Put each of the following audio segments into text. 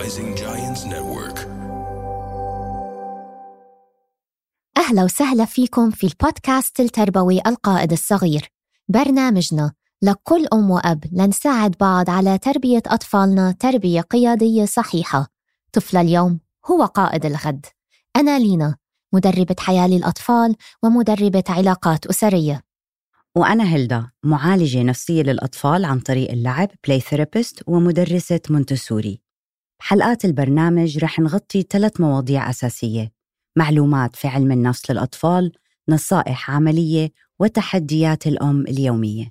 Rising Giants Network. أهلا وسهلا فيكم في البودكاست التربوي القائد الصغير. برنامجنا لكل أم وأب لنساعد بعض على تربية أطفالنا تربية قيادية صحيحة. طفل اليوم هو قائد الغد. أنا لينا مدربة حياة للأطفال ومدربة علاقات أسرية. وأنا هيلدا معالجة نفسية للأطفال عن طريق اللعب play therapist ومدرسة مونتسوري. بحلقات البرنامج رح نغطي ثلاث مواضيع أساسية. معلومات في علم النفس للأطفال نصائح عملية وتحديات الأم اليومية.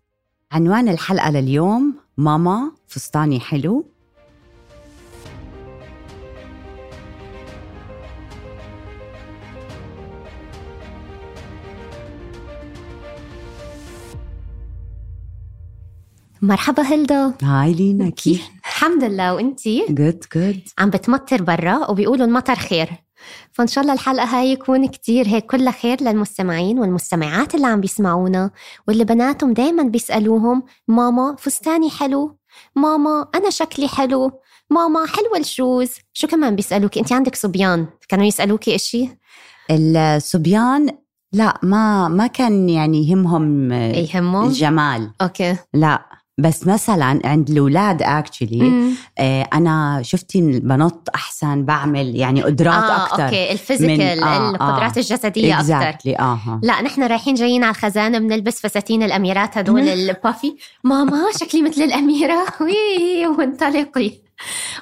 عنوان الحلقة لليوم ماما فستاني حلو. مرحبا هيلدا hi لينا كيف؟ الحمد لله. وانتي good good عم بتمطر برا وبيقولوا المطر خير. فإن شاء الله الحلقة هاي يكون كتير هيك كلها خير للمستمعين والمستمعات اللي عم بيسمعونا واللي بناتهم دايما بيسألوهم ماما فستاني حلو؟ ماما أنا شكلي حلو؟ ماما حلوة ال shoes؟ شو كمان بيسالوك؟ انت عندك صبيان؟ كانوا يسالوكي إشي؟ الصبيان لا ما ما كان يعني يهمهم يهمهم؟ الجمال. okay. لا. بس مثلا عند الأولاد actually. آه أنا شفتي بنط أحسن بعمل يعني قدرات آه أكثر okay ال physical من- آه، القدرات آه. الجسدية أكثر exactly آه. لا نحن رايحين جايين على الخزانة بنلبس فساتين الأميرات هدول البافي. ماما شكلي مثل الأميرة. وي وانطلقي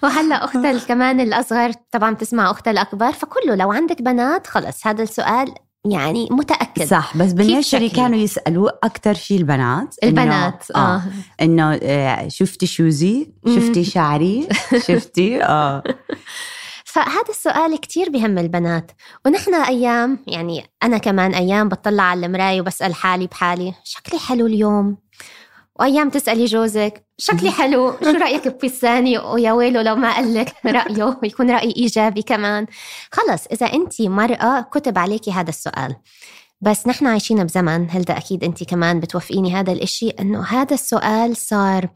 وهلأ أختها كمان الأصغر طبعا بتسمع أختها الأكبر فكله لو عندك بنات خلص هذا السؤال يعني متأكد. صح بس بالنشري؟ كانوا يسألوا أكثر شيء البنات إنه- البنات آه آه. إنه آه، شفتي شوزي؟ شفتي شعري؟ شفتي؟ آه. فهذا السؤال كتير بهم البنات. ونحن أيام يعني أنا كمان أيام بطلع على المراية وبسأل حالي بحالي شكلي حلو اليوم؟ وأيام تسألي جوزك شكلي حلو. شو رأيك بفستاني؟ ويا ويله لو ما قال لك رأيه ويكون رأي إيجابي كمان. خلص إذا أنت مرأة كتب عليكي هذا السؤال. بس نحن عايشين بزمن هلدا أكيد أنت كمان بتوافقيني هذا الإشي؟ إنه هذا السؤال صار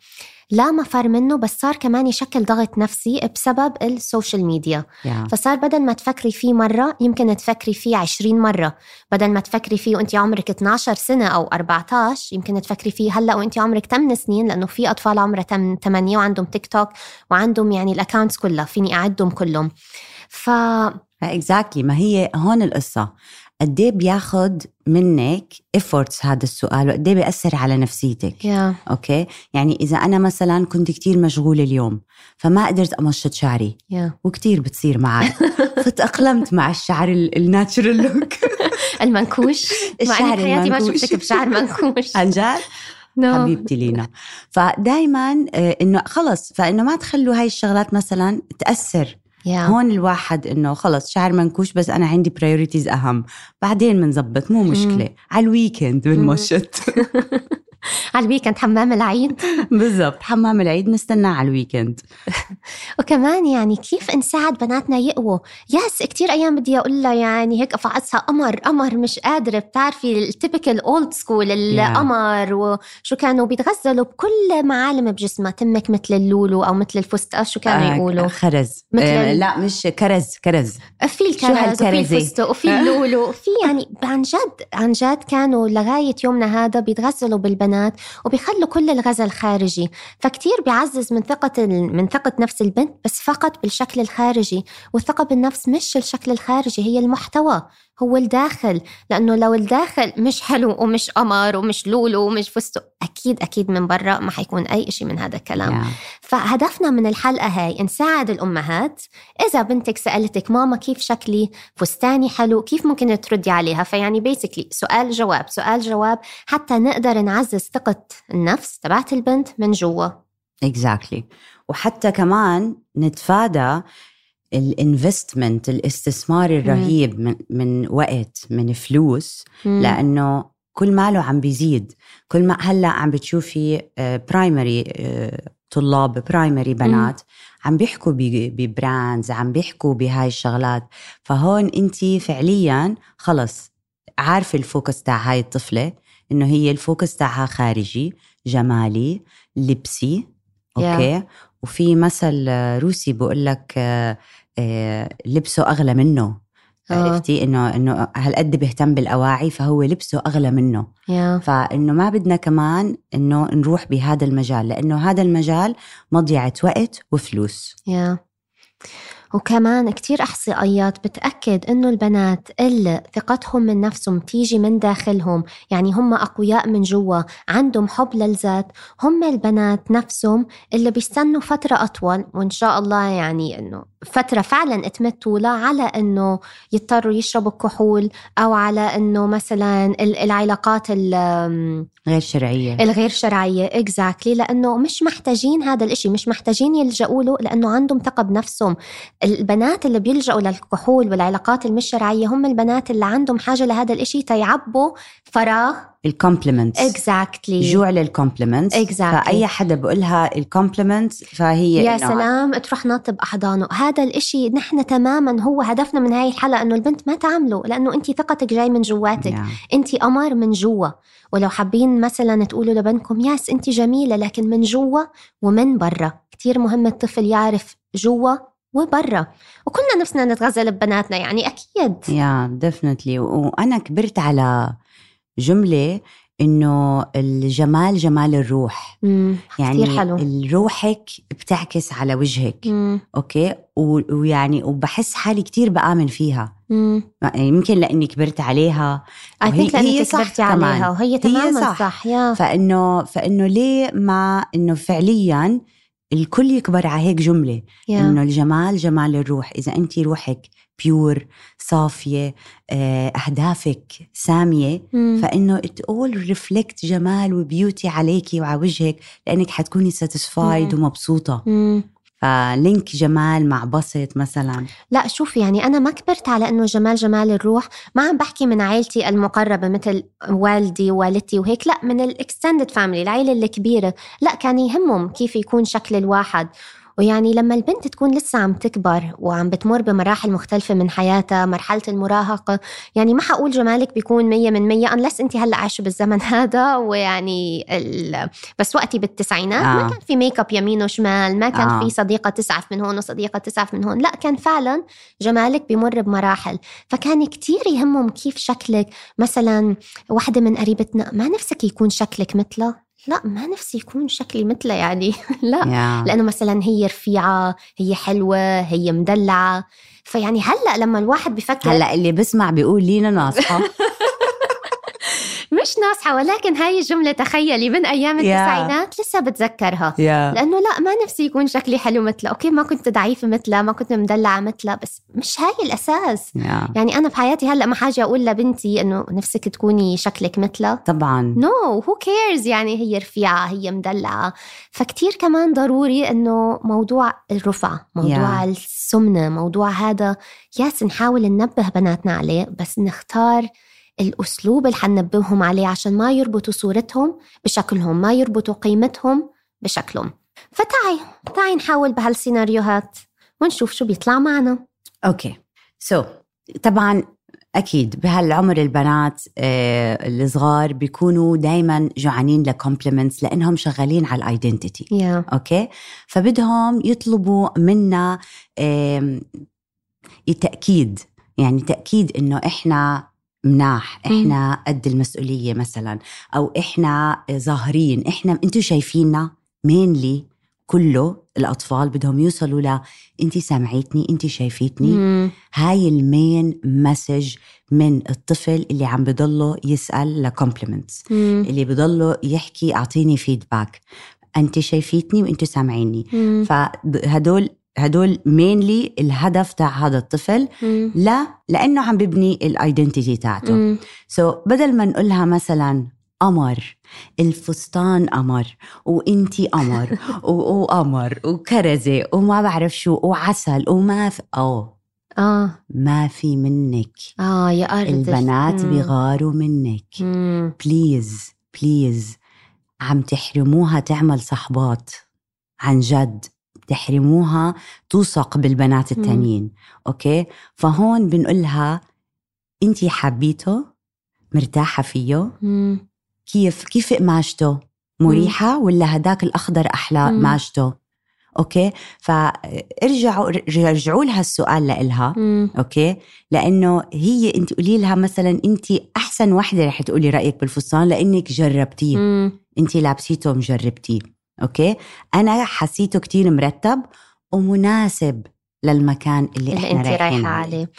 لا مفر منه بس صار كمان يشكل ضغط نفسي بسبب ال social media. Yeah. فصار بدل ما تفكري فيه مرة يمكن تفكري فيه 20 مرة. بدل ما تفكري فيه وانت عمرك 12 سنة أو 14 يمكن تفكري فيه هلأ وانت عمرك 8 سنين لأنه في أطفال عمرها 8 وعندهم تيك توك وعندهم يعني ال accounts كلها فيني أعدهم كلهم. ف exactly ما هي هون القصة. قد إيه بياخد منك efforts هذا السؤال وقد إيه بيأثر على نفسيتك؟ yeah okay? يعني إذا أنا مثلا كنت كتير مشغوله اليوم فما قدرت أمشط شعري. yeah وكتير بتصير معي فتأقلمت مع الشعر ال natural look المنكوش. مع الشعر إني بحياتي ما. شفتك بشعر منكوش. عن جد؟ No. حبيبتي لينا. فدايما إنه خلص فإنه ما تخلوا هاي الشغلات مثلا تأثر yeah هون الواحد إنه خلص شعر منكوش بس أنا عندي priorities أهم. بعدين بنزبط مو مشكلة. على ال weekend بنمشط. على ال weekend حمام العيد. بالضبط حمام العيد نستنى على ال weekend. وكمان يعني كيف نساعد بناتنا يقووا؟ yes كتير أيام بدي أقول لها يعني هيك افعصها قمر قمر مش قادرة بتعرفي ال typical old school القمر وشو كانوا بيتغزلوا بكل معالم بجسمها تمك مثل اللولو أو مثل الفستق شو كانوا آه، يقولوا؟ خرز. مثل آه لا مش كرز كرز. في الكرز وفي؟ الفستق وفي اللولو وفي يعني عن جد عن جد كانوا لغاية يومنا هذا بيتغزلوا بالبنات. وبيخلوا كل الغزل خارجي فكتير بيعزز من ثقة من ثقة نفس البنت بس فقط بالشكل الخارجي والثقة بالنفس مش الشكل الخارجي هي المحتوى. هو الداخل لأنه لو الداخل مش حلو ومش قمر ومش لولو ومش فستق أكيد أكيد من برا ما حيكون أي إشي من هذا الكلام. يا. فهدفنا من الحلقة هاي نساعد الأمهات. إذا بنتك سألتك ماما كيف شكلي؟ فستاني حلو كيف ممكن تردي عليها؟ فيعني بيسكلي سؤال جواب سؤال جواب حتى نقدر نعزز ثقة النفس تبعت البنت من جوا. exactly وحتى كمان نتفادى ال investment الاستثمار الرهيب من, من وقت من فلوس مم. لأنه كل ماله عم بيزيد. كل ما هلأ عم بتشوفي primary طلاب primary بنات عم بيحكوا ب brands عم بيحكوا بهاي الشغلات. فهون انت فعليا خلص عارفة ال focus تاع هاي الطفلة إنه هي ال focus تاعها خارجي جمالي لبسي okay? وفي مثل آه، روسي بقول لك آه، آه، لبسه أغلى منه. آه. عرفتي؟ إنه إنه هالقد بيهتم بالأواعي فهو لبسه أغلى منه. Yeah. فإنه ما بدنا كمان إنه نروح بهذا المجال لأنه هذا المجال مضيعة وقت وفلوس. يا. وكمان كتير إحصائيات بتأكد إنه البنات اللي ثقتهم من نفسهم تيجي من داخلهم يعني هم أقوياء من جوا عندهم حب للذات هم البنات نفسهم اللي بيستنوا فترة أطول وإن شاء الله يعني إنه فترة فعلا اتمت طولها على إنه يضطروا يشربوا كحول أو على إنه مثلا ال- العلاقات ال- غير شرعية. الغير شرعية اكزاكتلي لأنه مش محتاجين هذا الإشي مش محتاجين يلجأوا له لأنه عندهم ثقة بنفسهم. البنات اللي بيلجأوا للكحول والعلاقات المش شرعية هم البنات اللي عندهم حاجة لهذا الإشي تيعبوا فراغ. الكومبلمنتس اكزاكتلي جوع للكومبلمنتس Exactly. فأي حدا بقولها ال compliments فهي يا سلام تروح ناطة بأحضانه. هذا الإشي نحن تماما هو هدفنا من هاي الحلقة أنه البنت ما تعمله لأنه أنت ثقتك جاي من جواتك. نعم. انت قمر من جوا. ولو حابين مثلا تقولوا لبنتكم yes انت جميلة لكن من جوا ومن برا. كتير مهم الطفل يعرف جوا وبرا وكلنا نفسنا نتغزل ببناتنا يعني أكيد yeah definitely وأنا كبرت على جملة إنه الجمال جمال الروح مم. يعني كتير حلو روحك بتعكس على وجهك مم. okay و- ويعني وبحس حالي كتير بآمن فيها مم. يعني يمكن لأني كبرت عليها وهي- هي صح كبرتي عليها. وهي تماما صح. صح, yeah فإنه فإنه ليه ما إنه فعليا الكل يكبر على هيك جملة yeah إنه الجمال جمال الروح إذا انت روحك pure صافية آه، أهدافك سامية مم. فإنه it will reflect جمال و beauty عليكي وعلى وجهك لأنك حتكوني satisfied مم. ومبسوطة مم. ف link جمال مع بسط مثلا. لا شوفي يعني أنا ما كبرت على إنه جمال جمال الروح. ما عم بحكي من عائلتي المقربة مثل والدي ووالدتي وهيك لا من ال extended family العائلة الكبيرة. لا كان يهمهم كيف يكون شكل الواحد. ويعني لما البنت تكون لسه عم تكبر وعم بتمر بمراحل مختلفة من حياتها مرحلة المراهقة يعني ما حقول جمالك بيكون مية من مية unless انت هلأ عايشة بالزمن هذا ويعني ال... بس وقتي بالتسعينات آه. ما كان في ميك اب يمين وشمال ما كان آه. في صديقة تسعف من هون وصديقة تسعف من هون لأ كان فعلا جمالك بمر بمراحل فكان كتير يهمهم كيف شكلك مثلا واحدة من قريبتنا ما نفسك يكون شكلك مثلها لا ما نفسي يكون شكلي مثلها يعني. لا yeah. لأنه مثلا هي رفيعة هي حلوة هي مدلعة. فيعني هلأ لما الواحد بفكر هلأ اللي بسمع بيقول لينا ناصحه مش ناصحة ولكن هاي الجمله تخيلي من أيام التسعينات لسه بتذكرها. yeah لأنه لا ما نفسي يكون شكلي حلو مثلها okay ما كنت ضعيفة مثلها ما كنت مدلعة مثلها بس مش هاي الأساس. yeah يعني أنا بحياتي هلأ ما حاجة أقول لبنتي إنه نفسك تكوني شكلك مثلها طبعا. no who cares يعني هي رفيعة هي مدلعة. فكتير كمان ضروري إنه موضوع الرفع موضوع Yeah. السمنة موضوع هذا. yes نحاول ننبه بناتنا عليه بس نختار الأسلوب اللي حننبههم عليه عشان ما يربطوا صورتهم بشكلهم ما يربطوا قيمتهم بشكلهم. فتعي تعي نحاول بهالسيناريوهات ونشوف شو بيطلع معنا. Okay. So طبعا أكيد بهالعمر البنات آه الصغار بيكونوا دائما جوعانين ل compliments لأنهم شغالين على ال identity yeah okay? فبدهم يطلبوا منا آم، التأكيد. يعني تأكيد إنه إحنا مناح إحنا قد المسؤولية مثلا أو إحنا ظاهرين إحنا أنتم شايفيننا mainly كله الأطفال بدهم يوصلوا ل انت سامعيتني انت شايفيتني مم. هاي ال main message من الطفل اللي عم بضله يسأل ل compliments. اللي بضله يحكي أعطيني feedback انت شايفيتني وانت سامعيني. فهدول هدول mainly الهدف تاع هذا الطفل مم. لا لأنه عم ببني ال identity تاعته. so so, بدل ما نقولها مثلا قمر الفستان قمر وإنتي قمر وقمر وكرزة وما بعرف شو وعسل وما في أوه آه ما في منك آه يا أرض البنات مم. بيغاروا منك مم. please please عم تحرموها تعمل صحبات عن جد تحرموها توثق بالبنات مم. التانيين okay فهون بنقولها انتي حبيته مرتاحة فيه مم. كيف كيف قماشته مريحة ولا هداك الأخضر أحلى مم. قماشته okay فارجعوا رجعوا لها السؤال لإلها مم. okay لأنه هي أنت قولي لها مثلا أنت أحسن وحدة رح تقولي رأيك بالفستان لأنك جربتيه مم. أنت لابسيته ومجربتيه أوكي؟ أنا حسيته كتير مرتب ومناسب. للمكان اللي, اللي إحنا انت رايحين رايحة عليه.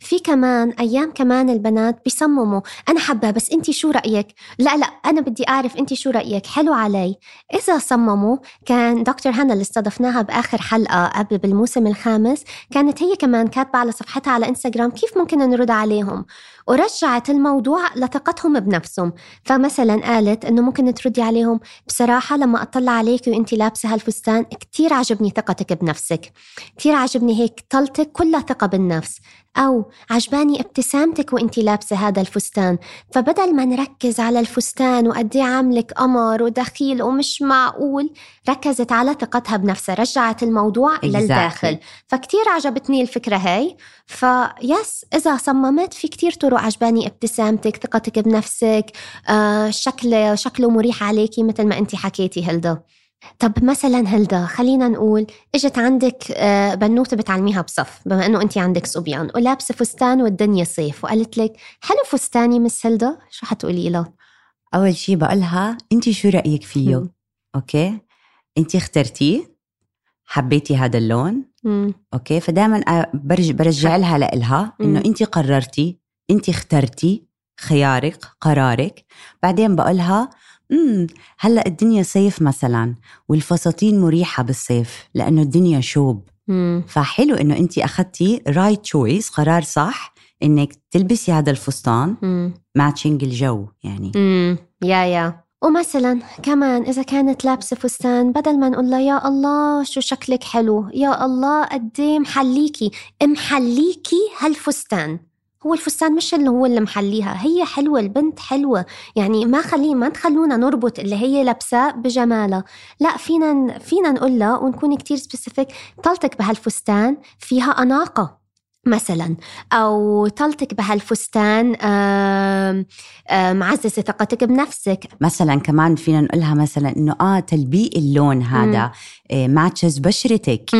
في كمان أيام كمان البنات بيصمموا. أنا حابة بس انت شو رأيك؟ لا لا أنا بدي أعرف انت شو رأيك؟ حلو علي. إذا صمموا كان دكتور هنا اللي استضفناها بآخر حلقة قبل بالموسم الخامس كانت هي كمان كاتبة على صفحتها على إنستغرام كيف ممكن نرد عليهم. ورجعت الموضوع لثقتهم بنفسهم. فمثلا قالت إنه ممكن تردي عليهم. بصراحة لما أطلع عليك وانت لابسة هالفستان كتير عجبني ثقتك بنفسك. كتير عجبني هيك طلتك كلها ثقة بالنفس أو عجباني ابتسامتك وإنتي لابسة هذا الفستان. فبدل ما نركز على الفستان وقد عاملك قمر ودخيل ومش معقول ركزت على ثقتها بنفسها رجعت الموضوع Exactly. للداخل فكتير عجبتني الفكرة هاي. فيس إذا صممت في كتير طرق عجباني ابتسامتك ثقتك بنفسك آه شكله شكله مريح عليكي مثل ما إنتي حكيتي هلدا طب مثلا هلدا خلينا نقول إجت عندك آه، بنوتة بتعلميها بصف بما إنه انت عندك صبيان ولابسه فستان والدنيا صيف وقالت لك حلو فستاني مس هلدا؟ شو حتقولي لها؟ أول شيء بقولها انت شو رأيك فيه؟ مم. okay؟ انت اخترتيه؟ حبيتي هذا اللون؟ مم. okay؟ فدائما برج برجع لها لإلها إنه. انت قررتي انت اخترتي خيارك قرارك. بعدين بقولها امم هلا الدنيا صيف مثلا والفساتين مريحة بالصيف لأنه الدنيا شوب. مم. فحلو إنه انت اخذتي right choice قرار صح إنك تلبسي هذا الفستان. matching الجو يعني. امم yeah yeah. ومثلا كمان إذا كانت لابسة فستان بدل ما نقول لها يا الله شو شكلك حلو يا الله قد إيه محليكي محليكي هالفستان. هو الفستان مش اللي هو اللي محليها هي حلوة البنت حلوة. يعني ما خليه ما تخلونا نربط اللي هي لابساه بجمالها. لا فينا فينا نقول لها ونكون كتير specific طلتك بهالفستان فيها أناقة. مثلا أو طلتك بهالفستان معززه ثقتك بنفسك. مثلا كمان فينا نقولها مثلا إنه آه تلبيق اللون هذا matches بشرتك.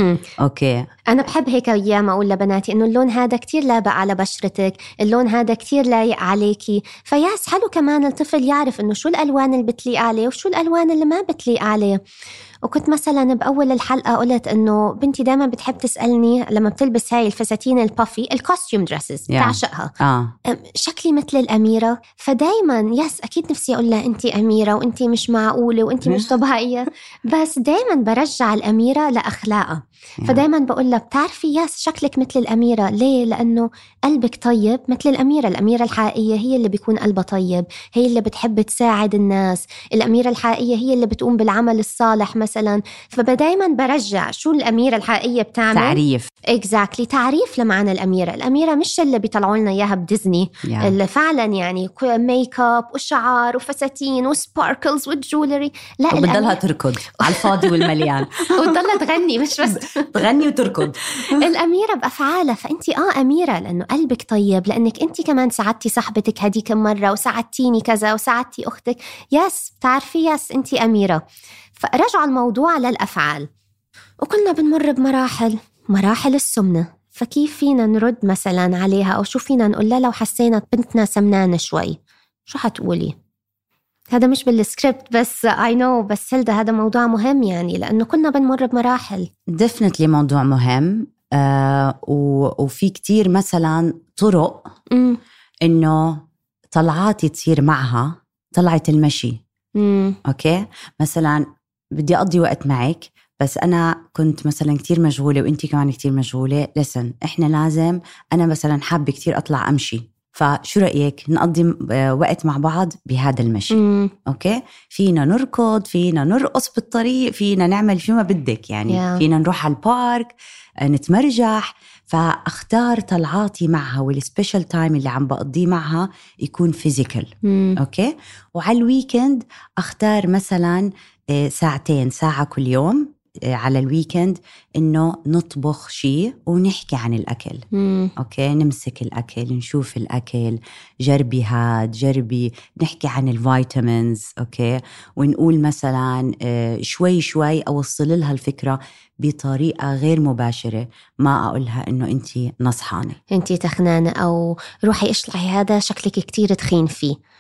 okay. أنا بحب هيك أيام أقول لبناتي إنه اللون هذا كتير لابق على بشرتك اللون هذا كتير لايق عليكي. ف yes حلو كمان الطفل يعرف إنه شو الألوان اللي بتليق عليه وشو الألوان اللي ما بتليق عليه. وكنت مثلا بأول الحلقة قلت إنه بنتي دائما بتحب تسألني لما بتلبس هاي الفساتين ال puffy ال costume dresses Yeah. تعشقها آه. أم، شكلي مثل الأميرة. فدايما yes أكيد نفسي أقول لها أنت أميرة وأنت مش معقولة وأنت مش طبيعية. بس دايما برجع الأميرة لأخلاقها. فدايما بقول لها بتعرفي yes شكلك مثل الأميرة. ليه؟ لأنه قلبك طيب مثل الأميرة. الأميرة الحقيقية هي اللي بيكون قلبها طيب هي اللي بتحب تساعد الناس. الأميرة الحقيقية هي اللي بتقوم بالعمل الصالح مثلا. فدايما برجع شو الأميرة الحقيقية بتعمل؟ تعريف. exactly تعريف لمعنى الأميرة. الأميرة مش اللي بيطلعوا لنا إياها ب Disney yeah. اللي فعلا يعني ميك اب وشعر وفساتين و sparkles و jewelry. لا وبتضلها تركض على الفاضي والمليان. وتضلها تغني مش بس. تغني وتركض. الأميرة بأفعالها فأنت آه أميرة لأنه قلبك طيب لأنك أنت كمان ساعدتي صاحبتك هديك مرة وساعدتيني كذا وساعدتي أختك. يس بتعرفي يس أنت أميرة. فرجعوا الموضوع للأفعال. وكلنا بنمر بمراحل مراحل السمنة. فكيف فينا نرد مثلا عليها؟ أو شو فينا نقول؟ لها لو حسينا بنتنا سمنانة شوي. شو حتقولي؟ هذا مش بالسكريبت بس I know بس هلدا هذا موضوع مهم يعني لأنه كلنا بنمر بمراحل. definitely موضوع مهم. آه وفي كتير مثلا طرق إنه طلعاتي تصير معها طلعت المشي. امم okay؟ مثلا بدي أقضي وقت معك بس أنا كنت مثلا كتير مشغولة وانت كمان كتير مشغولة. listen إحنا لازم أنا مثلا حابة كتير أطلع أمشي. فشو رأيك؟ نقضي آه، وقت مع بعض بهذا المشي. امم okay؟ فينا نركض فينا نرقص بالطريق فينا نعمل شو ما بدك يعني. Yeah. فينا نروح على ال park آه، نتمرجح. فأختار طلعاتي معها وال special time اللي عم بقضيه معها يكون physical okay؟ وعلى ال weekend أختار مثلا آه، ساعتين ساعة كل يوم. على ال weekend إنه نطبخ شيء ونحكي عن الأكل. مم. okay؟ نمسك الأكل نشوف الأكل جربي هاد جربي نحكي عن ال vitamins okay؟ ونقول مثلا آه، شوي شوي أوصل لها الفكرة بطريقة غير مباشرة. ما اقولها إنه انت نصحانة. أنتي تخنانة أو روحي اشلحي هذا شكلك كتير تخين فيه.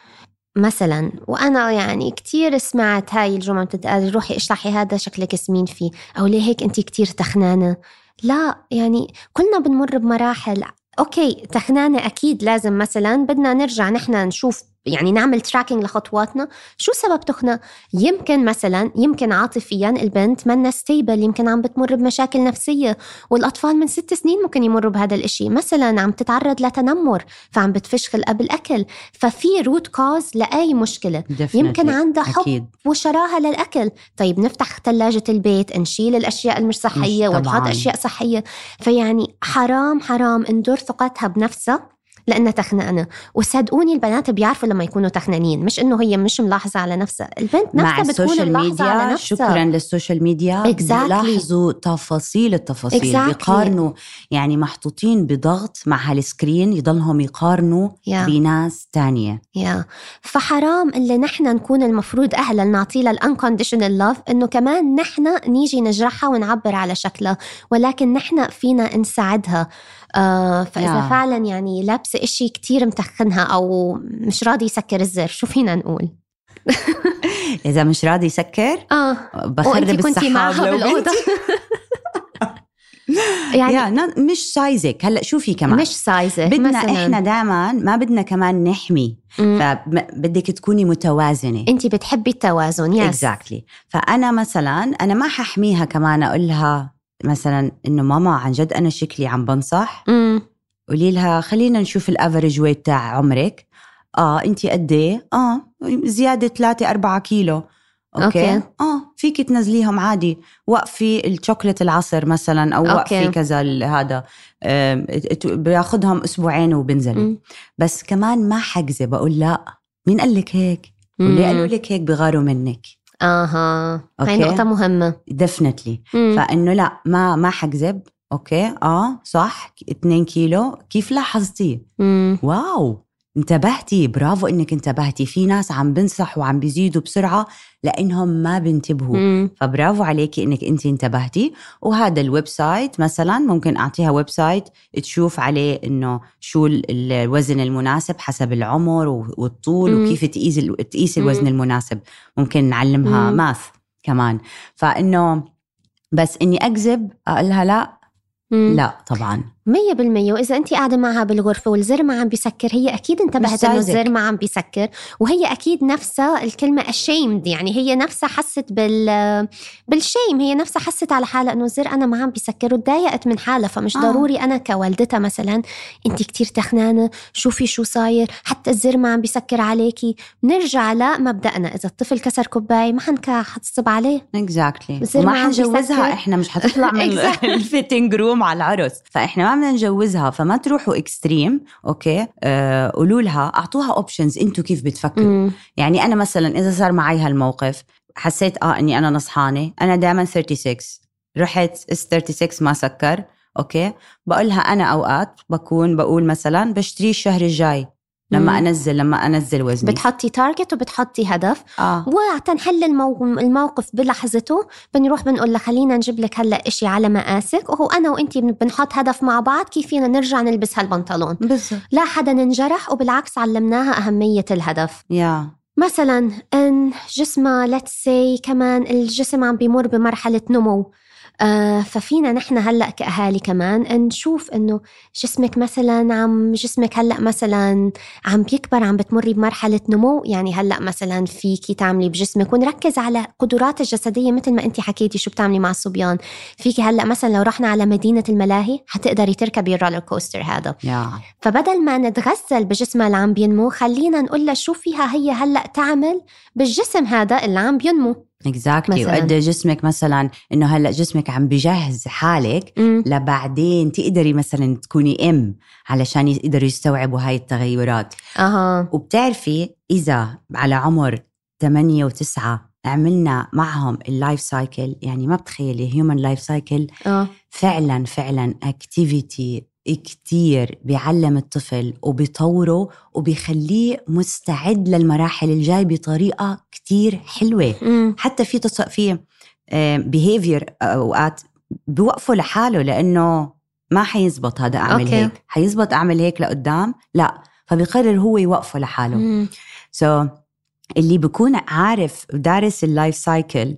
مثلا وأنا يعني كتير سمعت هاي الجمل بتتقال روحي اشلحي هذا شكلك سمين فيه أو ليه هيك أنتي كتير تخنانة؟ لا يعني كلنا بنمر بمراحل okay تخنانة أكيد لازم مثلا بدنا نرجع نحن نشوف يعني نعمل tracking لخطواتنا. شو سبب تخنة يمكن مثلا يمكن عاطفيا البنت منا stable يمكن عم بتمر بمشاكل نفسية والأطفال من ست سنين ممكن يمروا بهذا الإشي. مثلا عم تتعرض لتنمر فعم بتفش خلقها بالأكل. ففي root cause لأي مشكلة. يمكن Definitely. عندها حب أكيد. وشراهة للأكل. طيب نفتح ثلاجة البيت نشيل الأشياء المش صحية مش ونحط طبعاً. أشياء صحية. فيعني حرام حرام. ندمر ثقتها بنفسها. لأنها تخنانة وصدقوني البنات بيعرفوا لما يكونوا تخنانين. مش إنه هي مش ملاحظة على نفسها. البنت نفسها بتكون ال social ملاحظة على ميديا نفسها. شكرا لل social media. Exactly. بيلاحظوا تفاصيل التفاصيل. Exactly. بيقارنوا يعني محطوطين بضغط مع هال screen يضلهم يقارنوا Yeah. بناس تانية. Yeah فحرام اللي نحن نكون المفروض أهلا نعطي لها ال unconditional love إنه كمان نحن نيجي نجرحها ونعبر على شكلها. ولكن نحن فينا نساعدها. آه فإذا yeah. فعلا يعني لابسه إشي كتير متخنها أو مش راضي يسكر الزر. شو فينا نقول؟ إذا مش راضي يسكر آه. بخرب كنتي السحاب معها لو بالأوضة. يعني yeah مش size ك هلأ شوفي كمان؟ مش size ك بدنا مثلا. إحنا دائما ما بدنا كمان نحمي. فبدك تكوني متوازنة. انت بتحبي التوازن yes exactly فأنا مثلا أنا ما ححميها كمان أقول لها مثلا إنه ماما عن جد أنا شكلي عم بنصح. امم قولي لها خلينا نشوف ال average weight تاع عمرك. آه انت قد إيه؟ آه زيادة 3 4 كيلو. okay, okay. آه فيك تنزليهم عادي. وقفي الشوكليت العصر مثلا أو okay. وقفي كذا هذا. ت- بياخدهم أسبوعين وبنزلوا. بس كمان ما حكذب بقول لا. مين قال لك هيك؟ واللي قالوا لك هيك بغاروا منك. أها. هاي. نقطة مهمة. Definitely. فإنه لا ما ما حكذب okay. آه صح. 2 كيلو. كيف لاحظتي؟ مم. Wow. انتبهتي. برافو إنك انتبهتي. في ناس عم بنصحوا وعم بيزيدوا بسرعة لإنهم ما بينتبهوا. مم. فبرافو عليكي إنك انت انتبهتي. وهذا ال website مثلا ممكن أعطيها website تشوف عليه إنه شو ال- الوزن المناسب حسب العمر والطول مم. وكيف تقيس تقيس مم. الوزن المناسب. ممكن نعلمها مم. ماث كمان. فإنه بس إني أكذب أقولها لا. لا طبعا. مية بالمية. وإذا أنت قاعدة معها بالغرفة والزر ما عم بيسكر هي أكيد انتبهت إنه. الزر ما عم بيسكر. وهي أكيد نفسها الكلمة ashamed يعني هي نفسها حست بال بالشيم هي نفسها حست على حالها إنه الزر أنا ما عم بيسكر وتضايقت من حالها. فمش آه. ضروري أنا كوالدتها مثلا أنت كتير تخنانة شوفي شو صاير. حتى الزر ما عم بيسكر عليكي نرجع لمبدأنا. إذا الطفل كسر كوباية ما حنكح حنعصب عليه. وما ما. حنجوزها إحنا مش حتطلع من Exactly. ال fitting room على العرس. فإحنا ما بدنا نجوزها فما تروحوا extreme okay؟ آه قولوا لها أعطوها options أنتم كيف بتفكروا. مم. يعني أنا مثلا إذا صار معي هالموقف حسيت آه إني أنا نصحانة أنا دائما 36 رحت size 36 ما سكر okay؟ بقولها أنا أوقات بكون بقول مثلا بشتريه الشهر الجاي. لما. أنزل لما أنزل وزني. بتحطي target وبتحطي هدف. آه. وتنحل المو... الموقف بلحظته. بنروح بنقول لها خلينا نجيب لك هلأ إشي على مقاسك. وهو أنا وإنتي بن- بنحط هدف مع بعض. كيف فينا نرجع نلبس هالبنطلون. بالضبط. لا حدا ننجرح وبالعكس علمناها أهمية الهدف. Yeah. مثلا إن جسمها let's say كمان الجسم عم بيمر بمرحلة نمو. آه ففينا نحن هلأ كأهالي كمان نشوف إنه جسمك مثلا عم جسمك هلأ مثلا عم بيكبر عم بتمري بمرحلة نمو. يعني هلأ مثلا فيكي تعملي بجسمك ونركز على قدرات الجسدية مثل ما انت حكيتي شو بتعملي مع الصبيان. فيكي هلأ مثلا لو رحنا على مدينة الملاهي حتقدري تركبي ال roller coaster هذا. Yeah. فبدل ما نتغزل بجسمها اللي عم بينمو خلينا نقول لها شو فيها هي هلأ تعمل بالجسم هذا اللي عم بينمو. Exactly مثلاً. وقد جسمك مثلا؟ إنه هلأ جسمك عم بجهز حالك مم. لبعدين تقدري مثلا تكوني ام علشان يقدروا يستوعبوا هاي التغيرات. أها. وبتعرفي إذا على عمر 8 و9 عملنا معهم ال life cycle يعني ما بتخيلي human life cycle فعلا فعلا activity كتير بيعلم الطفل وبيطوره وبيخليه مستعد للمراحل الجاي بطريقة كتير حلوة أمم. حتى في تص... في behavior أوقات بوقفه لحاله لأنه ما حيزبط هذا أعمل okay. هيك حيزبط أعمل هيك لقدام لا فبيقرر هو يوقفه لحاله. So so, اللي بيكون عارف دارس ال life cycle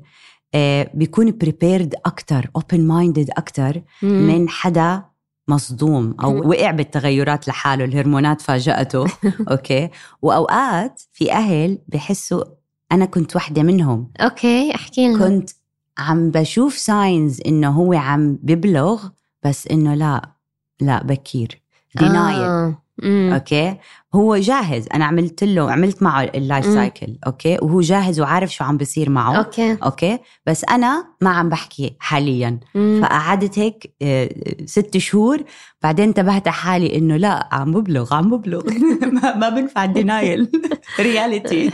بيكون prepared أكثر open minded أكثر أمم. من حدا مصدوم أو وقع بالتغيرات لحاله الهرمونات فاجأته. okay? وأوقات في أهل بحسوا أنا كنت وحدة منهم. Okay أحكي لنا. كنت عم بشوف signs إنه هو عم ببلغ بس إنه لا لا بكير. denial آه. أمم. Okay? هو جاهز. أنا عملت له عملت معه ال life مم. cycle okay? وهو جاهز وعارف شو عم بيصير معه okay. Okay? بس أنا ما عم بحكي حاليا. أمم. فقعدت هيك آه، ست شهور. بعدين انتبهت حالي إنه لا عم ببلغ عم ببلغ. ما, ما بنفع الدينايل رياليتي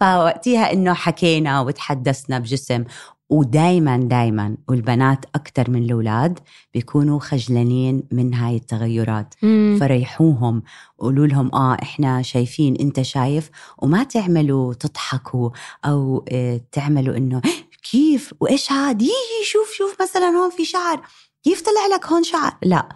فوقتها إنه حكينا وتحدثنا بجسم. ودايما دايما والبنات أكثر من الأولاد بيكونوا خجلانين من هاي التغيرات. أمم. فريحوهم قولوا لهم آه إحنا شايفين أنت شايف وما تعملوا تضحكوا أو آه تعملوا إنه كيف؟ وإيش هاد؟ شوف شوف مثلا هون في شعر. كيف طلع لك هون شعر؟ لا.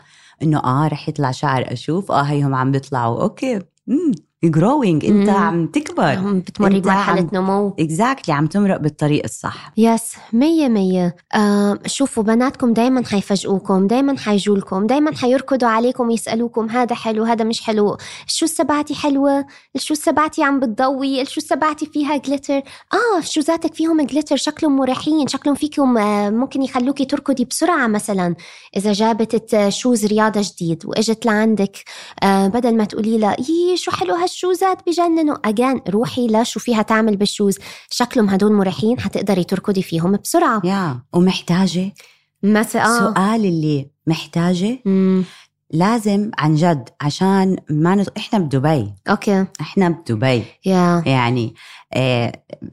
إنه آه رح يطلع شعر أشوف. آه هيهم عم بيطلعوا. Okay. امم growing انت مم. عم تكبر. أنت بمرحلة عم- نمو. Exactly عم تمرق بالطريق الصح. Yes مية مية. آه شوفوا بناتكم دايما حيفاجئوكم دايما حيجولكم دايما حيركضوا عليكم ويسألوكم هذا حلو هذا مش حلو. ال shoes تبعتي حلوة؟ ال shoes تبعتي عم بتضوي؟ ال shoes تبعتي فيها glitter آه شوزاتك فيهم glitter شكلهم مريحين شكلهم فيكم آه ممكن يخلوكي تركضي بسرعة مثلا. إذا جابت shoes رياضة جديد وإجت لعندك آه بدل ما تقولي لها يي شو حلو هالشوزات بجننوا again روحي لا شو فيها تعمل بال shoes. شكلهم هدول مريحين حتقدري تركضي فيهم بسرعة. yeah ومحتاجة؟ مثلا آه. سؤال اللي محتاجة؟ مم. لازم عن جد عشان ما نت... إحنا بدبي. okay. إحنا بدبي. yeah. يعني آه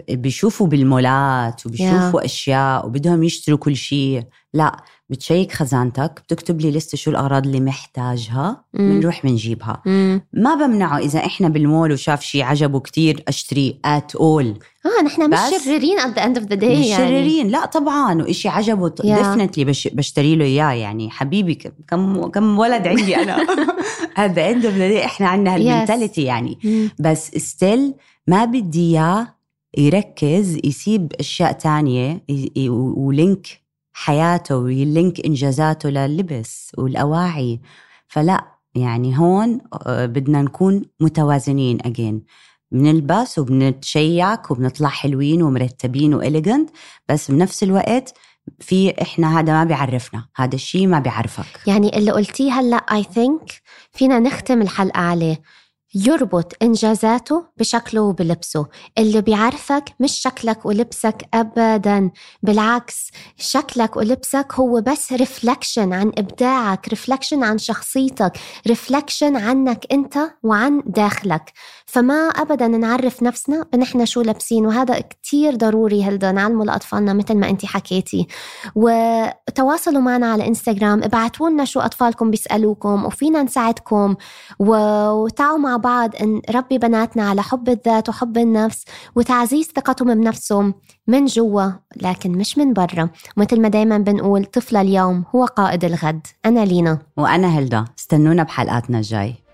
بيشوفوا بالمولات وبيشوفوا أشياء وبدهم يشتروا كل شيء. لا بتشيك خزانتك بتكتب لي لسه شو الأغراض اللي محتاجها. بنروح بنجيبها. ما بمنعه إذا إحنا بالمول وشاف شيء عجبه كتير أشتريه at all آه نحن مش شريرين at the end of the day مش يعني شريرين لا طبعا وإشي عجبه Yeah. definitely بش بشتري له إياه يعني حبيبي كم كم ولد عندي أنا هذا عند إحنا عندنا هال mentality يعني مم. بس still ما بدي إياه يركز يسيب أشياء تانية و link حياته وي link إنجازاته للبس والأواعي. فلا يعني هون آه، بدنا نكون متوازنين again بنلبس وبنتشيك وبنطلع حلوين ومرتبين و elegant بس بنفس الوقت في إحنا هذا ما بيعرفنا. هذا الشيء ما بيعرفك. يعني اللي قلتيه هلأ I think فينا نختم الحلقة عليه. يربط إنجازاته بشكله وبلبسه. اللي بيعرفك مش شكلك ولبسك ابدا بالعكس شكلك ولبسك هو بس reflection عن إبداعك reflection عن شخصيتك reflection عنك أنت وعن داخلك. فما ابدا نعرف نفسنا بنحن شو لابسين وهذا كتير ضروري هلدا نعلمه لأطفالنا مثل ما انت حكيتي. وتواصلوا معنا على انستغرام ابعتوا لنا شو أطفالكم بيسألوكم وفينا نساعدكم. و- وتعالوا مع بعض نربي بناتنا على حب الذات وحب النفس وتعزيز ثقتهم بنفسهم من جوا لكن مش من برا. مثل ما دايما بنقول طفل اليوم هو قائد الغد. أنا لينا. وأنا هلدا استنونا بحلقاتنا الجاي.